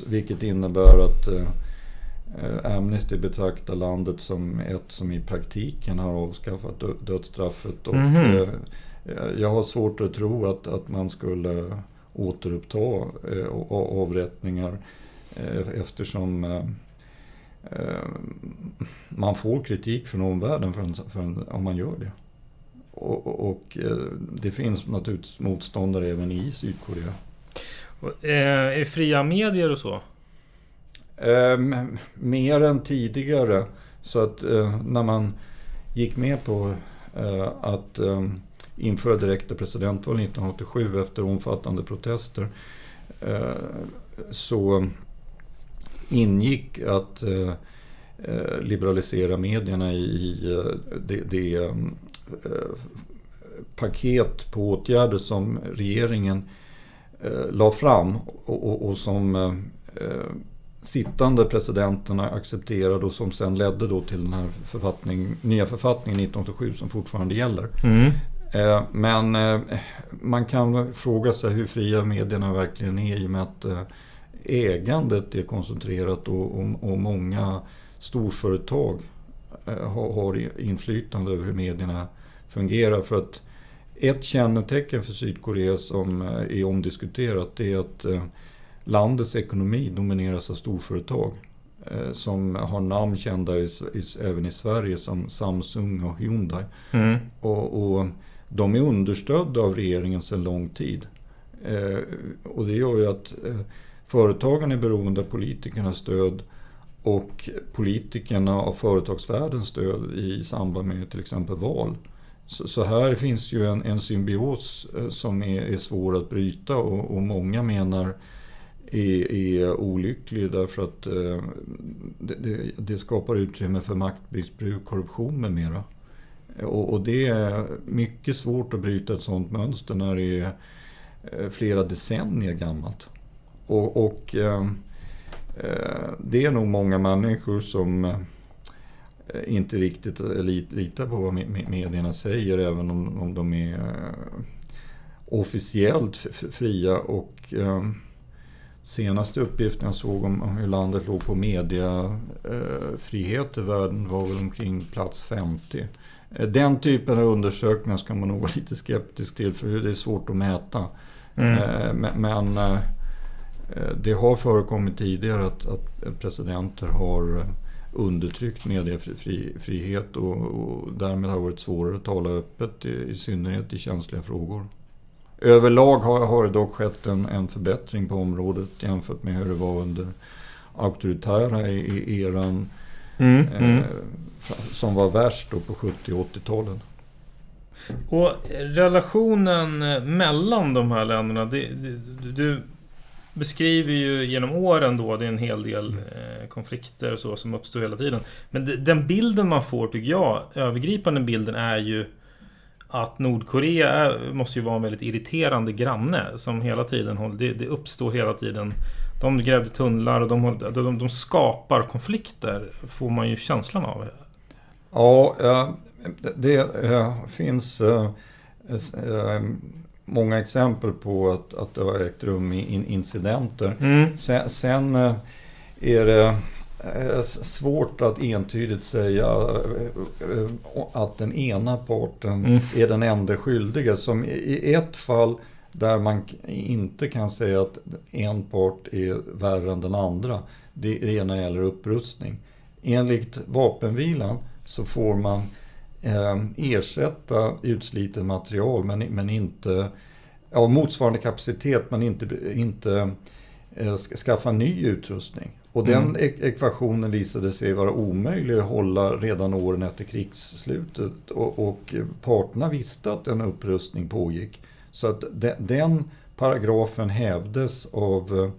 A: Vilket innebär att eh, Amnesty betraktar landet som ett som i praktiken har avskaffat dödsstraffet. Och, mm. eh, jag har svårt att tro att, att man skulle återuppta eh, avrättningar eh, eftersom eh, eh, man får kritik från omvärlden för en, för en, om man gör det. Och, och, eh, det finns naturligtvis motståndare även i Sydkorea.
B: Och, eh, är det fria medier och så?
A: Eh, mer än tidigare. Så att eh, när man gick med på eh, att eh, införa direkta presidentval 1987 efter omfattande protester så ingick att liberalisera medierna i det, det paket på åtgärder som regeringen eh, la fram och, och, och som eh, eh, sittande presidenterna accepterade och som sen ledde då till den här författning, nya författningen 1987 som fortfarande gäller.
B: Mm.
A: Eh, men eh, man kan fråga sig hur fria medierna verkligen är i och med att ägandet är koncentrerat och, och, och många storföretag eh, har, har inflytande över hur medierna fungerar. För att ett kännetecken för Sydkorea som eh, är omdiskuterat är att eh, landets ekonomi domineras av storföretag eh, som har namn kända i, i, även i Sverige som Samsung och Hyundai. Mm. Och, och, de är understödda av regeringen sedan lång tid. Eh, och det gör ju att eh, företagen är beroende av politikernas stöd och politikerna av företagsvärldens stöd i samband med till exempel val. Så, så här finns ju en, en symbios eh, som är, är, svår att bryta och, och många menar är, är olycklig därför att eh, det, det, det, skapar utrymme för maktmissbruk, korruption med mera. Eh, och, och, det är mycket svårt att bryta ett sådant mönster när det är eh, flera decennier gammalt. Och, och eh, eh det är nog många människor som eh, inte riktigt litar på vad medierna säger även om, om de är officiellt fria. Och senaste uppgiften jag såg om hur landet låg på mediafrihet i världen var väl omkring plats 50. Eh, den typen av undersökningar ska man nog vara [LAUGHS] lite skeptisk till för det är svårt att mäta. Mm. Eh, men eh, det har förekommit tidigare att, att presidenter har undertryckt mediefrihet och, och därmed har det varit svårare att tala öppet, i, i synnerhet i känsliga frågor. Överlag har, har det dock skett en, en förbättring på området jämfört med hur det var under auktoritära i, i eran mm, eh, mm. som var värst då på 70 och 80-talen.
B: Och relationen mellan de här länderna, det, det, du beskriver ju genom åren då, det är en hel del eh, konflikter och så som uppstår hela tiden. Men den bilden man får, tycker jag, övergripande bilden är ju att Nordkorea är, måste ju vara en väldigt irriterande granne som hela tiden håller, det, det uppstår hela tiden. De grävde tunnlar och de, de, de skapar konflikter, får man ju känslan av.
A: Ja, det finns eh, eh, många exempel på att, att det har ägt rum incidenter. Mm. Sen, sen eh, är det Eh, svårt att entydigt säga eh, att den ena parten mm. är den enda skyldiga. Som i ett fall där man inte kan säga att en part är värre än den andra. Det ena gäller upprustning. Enligt vapenvilan så får man ersätta utsliten material men, men inte av motsvarande kapacitet men inte, inte eh, skaffa ny utrustning. Och den mm. ekvationen visade sig vara omöjlig att hålla redan åren efter krigsslutet. Och, och parterna visste att en upprustning pågick. Så att de, den paragrafen hävdes av eh,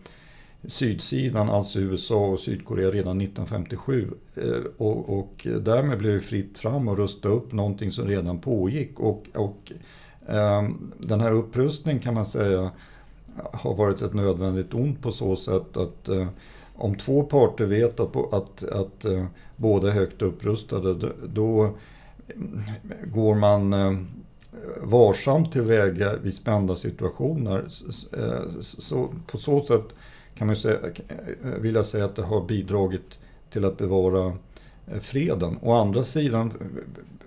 A: sydsidan, alltså USA och Sydkorea redan 1957. Eh, och, och därmed blev det fritt fram att rusta upp någonting som redan pågick. Och, och um, den här upprustningen kan man säga har varit ett nödvändigt ont på så sätt att uh, om två parter vet att, att, att uh, båda är högt upprustade, då, då går man uh, varsamt tillväga vid spända situationer. Så, på så sätt kan man säga, vilja säga att det har bidragit till att bevara freden. Å andra sidan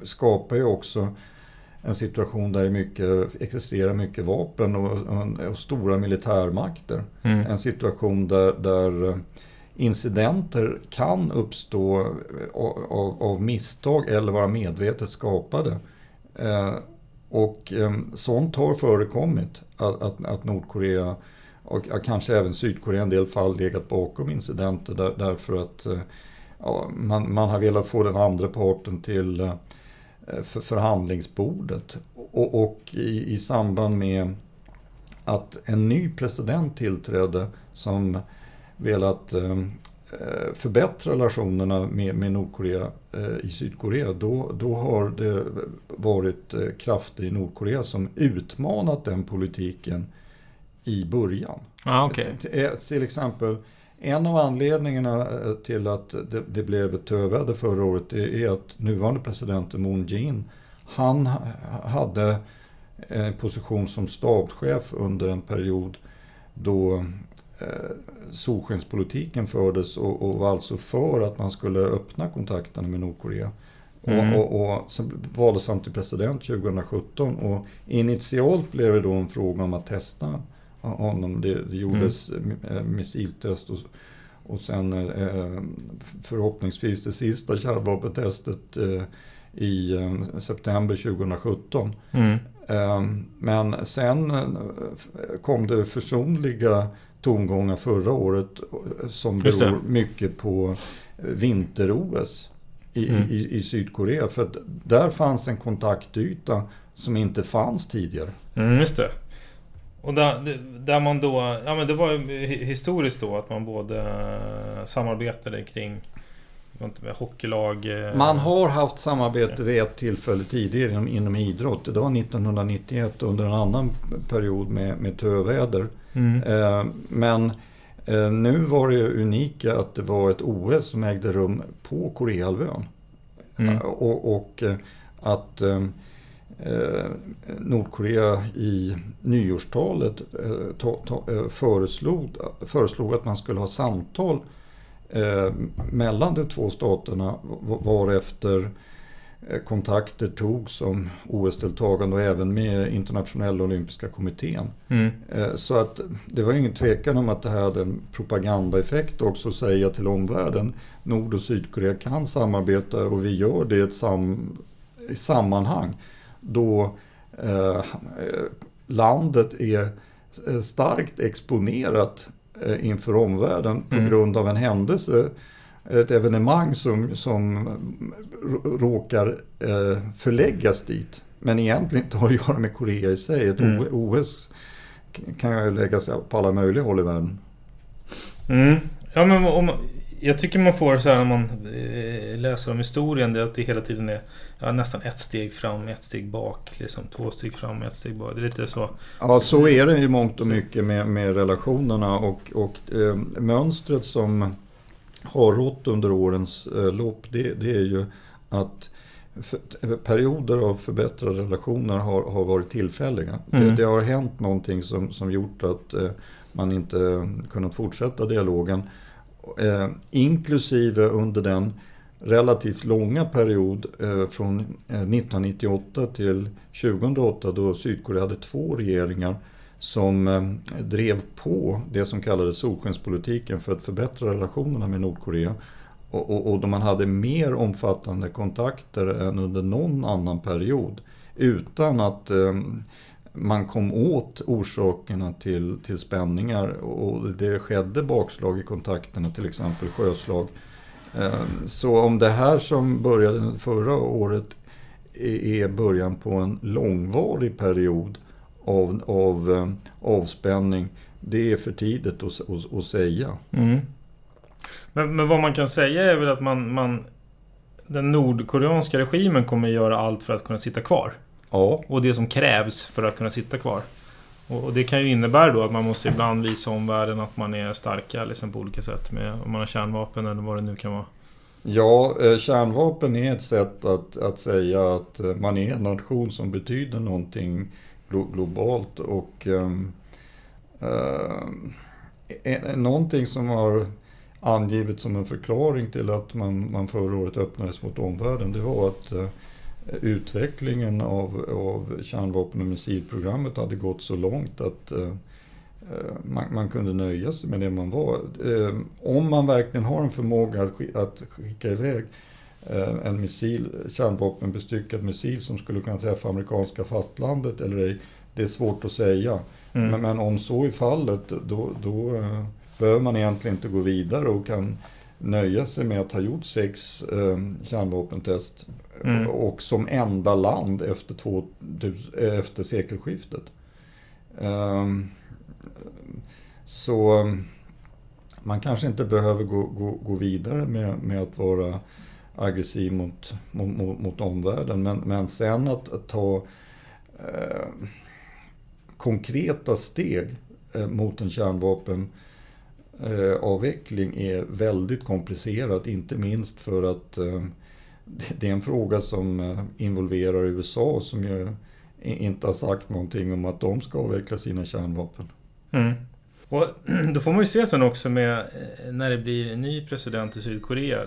A: skapar ju också en situation där det mycket, existerar mycket vapen och, och, och stora militärmakter. Mm. En situation där, där incidenter kan uppstå av, av, misstag eller vara medvetet skapade. Eh, och eh, sånt har förekommit, att, att, att, Nordkorea och kanske även Sydkorea i en del fall legat bakom incidenter där, därför att eh, ja, man, man har velat få den andra parten till eh, för förhandlingsbordet. Och, och i, i, samband med att en ny president tillträdde som velat eh, förbättra relationerna med, med Nordkorea eh, i Sydkorea, då, då har det varit eh, krafter i Nordkorea som utmanat den politiken i början.
B: Ah, okay.
A: till, till exempel en av anledningarna eh, till att det, det blev ett töväder förra året är att nuvarande presidenten Moon Jae-in, han hade en position som stabschef under en period då solskenspolitiken fördes och, och var alltså för att man skulle öppna kontakterna med Nordkorea.
B: Mm.
A: Och, och, och sen valdes han till president 2017 och initialt blev det då en fråga om att testa honom. Det, det gjordes mm. missiltest och, och sen eh, förhoppningsvis det sista kärnvapentestet eh, i eh, september 2017.
B: Mm.
A: Men sen kom det försonliga tongångar förra året som beror mycket på vinter-OS i, mm. i, i, Sydkorea. För att där fanns en kontaktyta som inte fanns tidigare.
B: Mm, just det. Och där, där man då, ja men det var historiskt då att man både samarbetade kring med hockeylag. Eh,
A: man har haft samarbete vid ett tillfälle tidigare inom, inom idrott. Det var 1991 under en annan period med, med töväder.
B: Mm.
A: Eh, men eh, nu var det unika att det var ett OS som ägde rum på Koreahalvön.
B: Mm.
A: och, och att Eh, Nordkorea i nyårstalet eh, eh, föreslog, föreslog att man skulle ha samtal eh, mellan de två staterna varefter kontakter togs om OS-deltagande och även med internationella olympiska kommittén.
B: Mm.
A: Så att det var ingen tvekan om att det här hade en propagandaeffekt också att säga till omvärlden Nord och Sydkorea kan samarbeta och vi gör det i ett sam sammanhang då eh, landet är eh, starkt exponerat eh, inför omvärlden på mm. grund av en händelse, ett evenemang som, som råkar eh, förläggas dit. Men egentligen inte har att göra med Korea i sig. Ett mm. OS kan ju läggas på alla möjliga håll i världen.
B: Mm. Ja, men om, jag tycker man får så här när man eh, läser om historien, det att det hela tiden är ja, nästan ett steg fram, ett steg bak. Liksom, två steg fram, ett steg bak. Det är lite så.
A: Ja, så är det i mångt och mycket med, med relationerna och, och eh, mönstret som har rått under årens eh, lopp, det, det, är ju att för, perioder av förbättrade relationer har, har varit tillfälliga. Mm. Det, det, har hänt någonting som, som gjort att eh, man inte kunnat fortsätta dialogen eh, inklusive under den relativt långa period eh, från eh, 1998 till 2008 då Sydkorea hade två regeringar som eh, drev på det som kallades solskenspolitiken för att förbättra relationerna med Nordkorea. Och, och, och då man hade mer omfattande kontakter än under någon annan period. Utan att eh, man kom åt orsakerna till, till spänningar och det skedde bakslag i kontakterna, till exempel sjöslag. Eh, så om det här som började förra året är början på en långvarig period av, av eh, avspänning, det är för tidigt att, att, att säga.
B: Mm. Men, men, vad man kan säga är väl att man, man den nordkoreanska regimen kommer göra allt för att kunna sitta kvar?
A: Ja.
B: Och det som krävs för att kunna sitta kvar. Och, det kan ju innebära då att man måste ibland visa omvärlden att man är starka liksom på olika sätt. Med, om man har kärnvapen eller vad det nu kan vara.
A: Ja, eh, kärnvapen är ett sätt att, att säga att eh, man är en nation som betyder någonting globalt. Och um, uh, någonting som har angivits som en förklaring till att man, man förra året öppnades mot omvärlden, det var att utvecklingen av, av kärnvapen och missilprogrammet hade gått så långt att eh, eh, man, man, kunde nöja sig med det man var. Eh, om man verkligen har en förmåga att, att skicka iväg eh, en missil, kärnvapenbestyckad missil som skulle kunna träffa amerikanska fastlandet eller ej, det är svårt att säga. Mm. Men, men, om så är fallet, då, då eh, behöver man egentligen inte gå vidare och kan nöja sig med att ha gjort sex eh, kärnvapentest mm. och som enda land efter, två, efter sekelskiftet. Um, så man kanske inte behöver gå, gå, gå vidare med, med att vara aggressiv mot, mot, mot omvärlden. Men, men sen att, att ta eh, konkreta steg eh, mot en kärnvapen eh, avveckling är väldigt komplicerat, inte minst för att eh, det är en fråga som eh, involverar USA som ju inte har sagt någonting om att de ska avveckla sina kärnvapen.
B: Mm. Och [CLEARS THROAT] då får man ju se sen också med eh, när det blir en ny president i Sydkorea.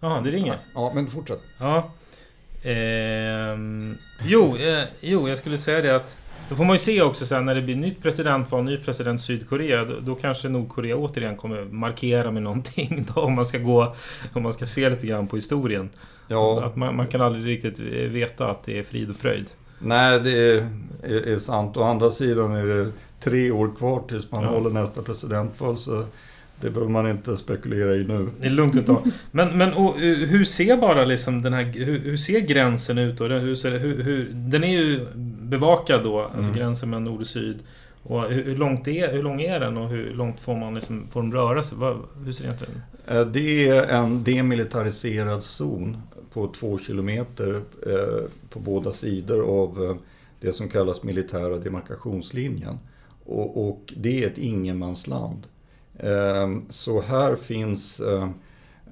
B: Ja, det ringer.
A: Ja, men fortsätt.
B: Ja. Ehm, jo, eh, jo, jag skulle säga det att då får man ju se också sen när det blir nytt presidentval, ny president Sydkorea. Då, då, kanske Nordkorea återigen kommer markera med någonting då, om man ska gå... Om man ska se lite grann på historien. Ja. Att man, man kan aldrig riktigt veta att det är frid och fröjd.
A: Nej, det är, är, är sant. Å andra sidan är det tre år kvar tills man ja. håller nästa presidentval. Så det behöver man inte spekulera i nu.
B: Det är lugnt ett tag. Men, men och, hur ser bara liksom den här... Hur, hur ser gränsen ut då? Hur ser, hur, hur, den är ju bevakad då, alltså mm. gränsen mellan nord och syd. Och hur, långt är, hur lång är den och hur långt får man liksom, får de röra sig? Hur ser det egentligen ut?
A: Eh, det är en demilitariserad zon på två kilometer eh, på båda sidor av eh, det som kallas militära demarkationslinjen. Och, och det är ett ingenmansland. Ehm, så här finns eh,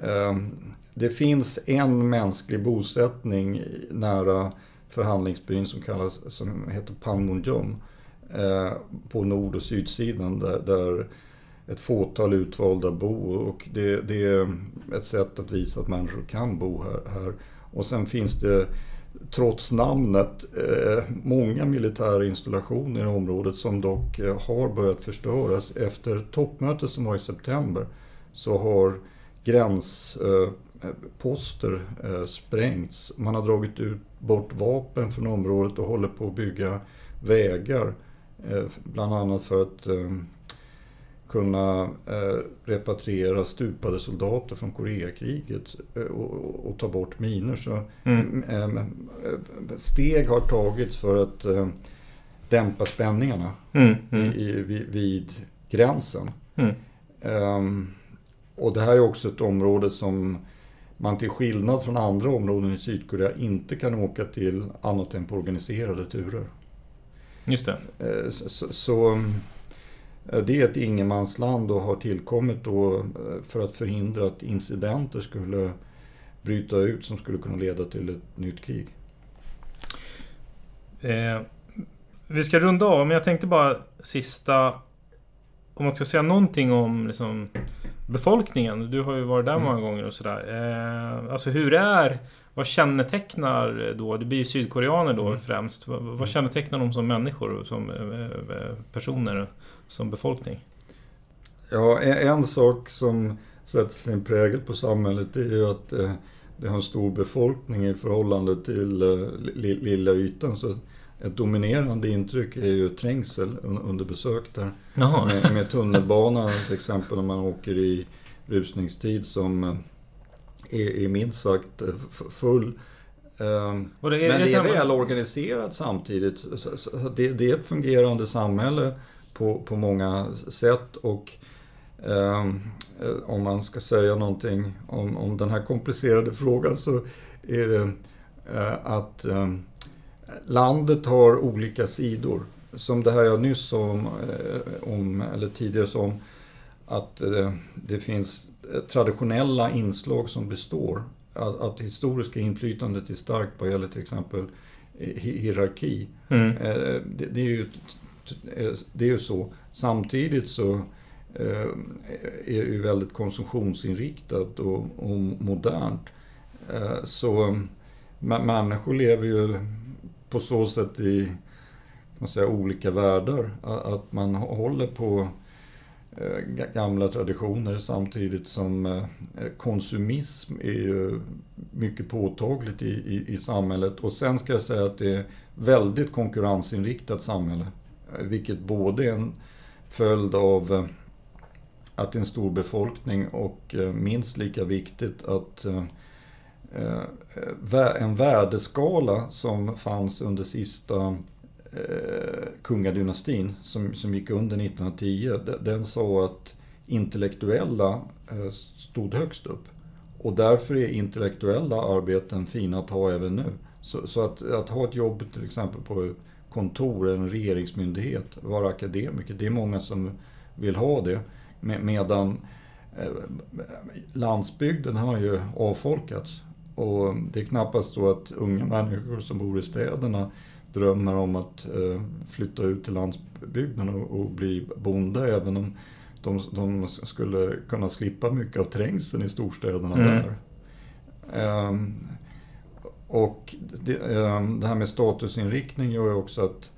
A: ehm, det finns en mänsklig bosättning nära förhandlingsbyn som, kallas, som heter Panmunjom eh, på nord och sydsidan där, där ett fåtal utvalda bor och det, det, är ett sätt att visa att människor kan bo här. här. Och sen finns det trots namnet eh, många militära installationer i området som dock eh, har börjat förstöras. Efter toppmötet som var i september så har gränsposter eh, sprängts. Man har dragit ut bort vapen från området och håller på att bygga vägar. Bland annat för att kunna eh, repatriera stupade soldater från Koreakriget eh, och, och, ta bort minor. Så mm. eh, steg har tagits för att eh, dämpa spänningarna mm. Mm. I, i, vid, vid, gränsen. Mm. Ehm, och det här är också ett område som man till skillnad från andra områden i Sydkorea inte kan åka till annat än på organiserade turer.
B: Just det.
A: Eh, så, så Eh, det är ett ingenmansland och har tillkommit då eh, för att förhindra att incidenter skulle bryta ut som skulle kunna leda till ett nytt krig.
B: Eh, vi ska runda av, men jag tänkte bara sista... Om man ska säga någonting om liksom, befolkningen. Du har ju varit där mm. många gånger och sådär. Eh, alltså hur är... Vad kännetecknar då? Det blir ju sydkoreaner då mm. främst. Vad, vad kännetecknar de som människor, som eh, personer? Som befolkning?
A: Ja, en sak som sätter sin prägel på samhället är ju att eh, det har en stor befolkning i förhållande till eh, lilla ytan. Så ett dominerande intryck är ju trängsel under besök där. Med, med tunnelbanan till exempel när man åker i rusningstid som eh, är, är minst sagt full. Ehm, det är, Men det är, väl organiserat samtidigt. Det, det är ett fungerande samhälle på, på många sätt. Och ehm, eh, om man ska säga någonting om, om den här komplicerade frågan så är det eh, att eh, landet har olika sidor. Som det här jag nyss sa om, eh, om eller tidigare sa om, att eh, det finns traditionella inslag som består. Att, att historiska inflytandet är starkt vad gäller till exempel hierarki. Mm. Eh, det, det, är ju Eh, det är ju så. Samtidigt så eh, är det ju väldigt konsumtionsinriktat och, och modernt. Eh, så människor lever ju på så sätt i man säga, olika världar. Att man håller på gamla traditioner samtidigt som konsumism är ju mycket påtagligt i, i, i samhället. Och sen ska jag säga att det är väldigt konkurrensinriktat samhälle. Vilket både är en följd av eh, att det är en stor befolkning och eh, minst lika viktigt att eh, en värdeskala som fanns under sista kungadynastin som, som gick under 1910, den sa att intellektuella stod högst upp. Och därför är intellektuella arbeten fina att ha även nu. Så, så att, att, ha ett jobb till exempel på kontor, en regeringsmyndighet, vara akademiker. Det är många som vill ha det. Medan eh, landsbygden har ju avfolkats. Och det är knappast så att unga människor som bor i städerna drömmer om att eh, flytta ut till landsbygden och, och bli bonde även om de, de, skulle kunna slippa mycket av trängseln i storstäderna mm. där. Um, och det, ehm, det, här med statusinriktning gör ju också att,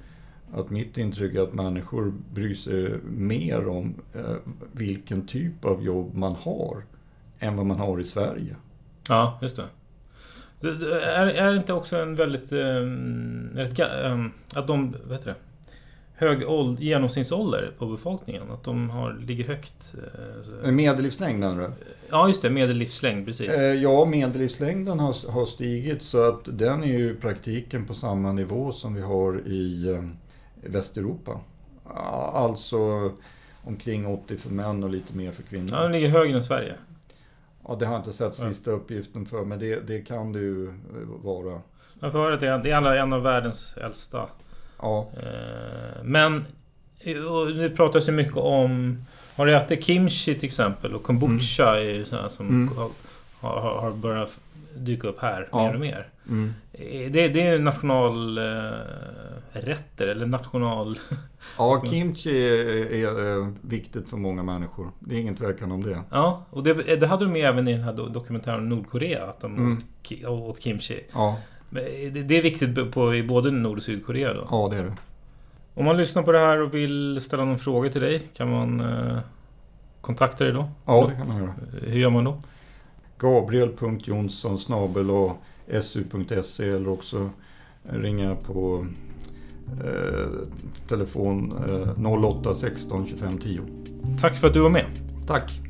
A: att mitt intryck är att människor bryr sig mer om eh, vilken typ av jobb man har än vad man har i Sverige.
B: Ja, just det. det är, är det inte också en väldigt... Um, um, att de... Vad heter det? Hög åld, genomsnittsålder på befolkningen. Att de har, ligger högt.
A: Eh, medellivslängd menar du?
B: Ja, just det. Medellivslängd, precis.
A: Eh, ja, medellivslängden har, har stigit så att den är ju i praktiken på samma nivå som vi har i eh, Västeuropa. Alltså omkring 80 för män och lite mer för kvinnor.
B: Ja, den ligger högre än Sverige.
A: Ja, det har jag inte sett sista uppgiften för, men det, det kan det ju vara.
B: Jag får höra att det är en av världens äldsta
A: Ja.
B: Eh, men det pratas ju mycket om... Har du ätit kimchi till exempel? Och kombucha mm. är ju sådana som mm. har, har, har, börjat dyka upp här ja. mer och mer. Mm. Eh, det, det är nationalrätter eller national... [LAUGHS]
A: Ja, kimchi är, är, viktigt för många människor. Det är ingen tvekan om det.
B: Ja, och det, det hade de med även i den här dokumentären Nordkorea. Att de mm. åt, åt kimchi.
A: Ja.
B: Det är viktigt på, i både Nord och Sydkorea då?
A: Ja, det är det.
B: Om man lyssnar på det här och vill ställa någon fråga till dig, kan man eh, kontakta dig då?
A: Ja, det kan man göra.
B: Hur gör man då?
A: Gabriel.Jonsson och su.se eller också ringa på eh, telefon eh, 08 16 25 10.
B: Tack för att du var med.
A: Tack.